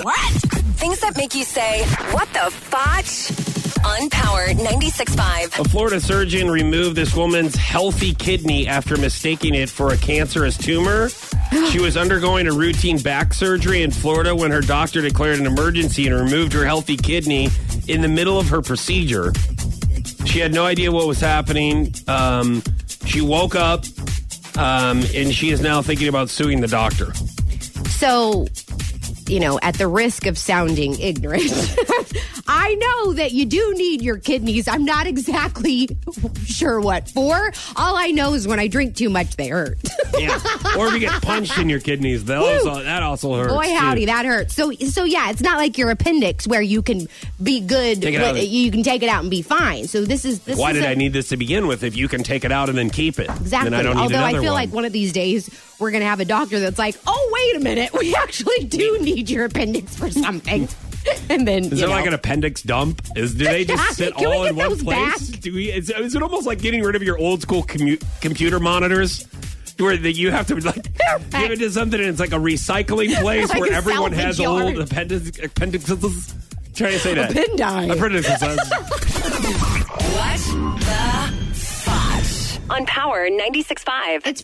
What? Things that make you say, what the fotch? On Power 96.5. A Florida surgeon removed this woman's healthy kidney after mistaking it for a cancerous tumor. She was undergoing a routine back surgery in Florida when her doctor declared an emergency and removed her healthy kidney in the middle of her procedure. She had no idea what was happening. Um, she woke up um, and she is now thinking about suing the doctor. So, you know, at the risk of sounding ignorant, I know that you do need your kidneys. I'm not exactly sure what for. All I know is when I drink too much, they hurt. Yeah. or if you get punched in your kidneys, that also, that also hurts. Boy, too. howdy, that hurts. So, so yeah, it's not like your appendix where you can be good. Take it out. with- you can take it out and be fine. So this is this. Why is did a- I need this to begin with if you can take it out and then keep it? Exactly. Then I don't need Although I feel one. like one of these days we're going to have a doctor that's like, "Oh, wait a minute, we actually do need your appendix for something." and then Is you there know, like an appendix dump? Is do they just sit all in one place? back? Do we? Is, is it almost like getting rid of your old school commu- computer monitors, where that you have to like give it to something and it's like a recycling place Like where everyone has salvage old yard. appendix, appendixes. Trying to say that Appendi. appendixes. What the fotch? On Power 96.5. it's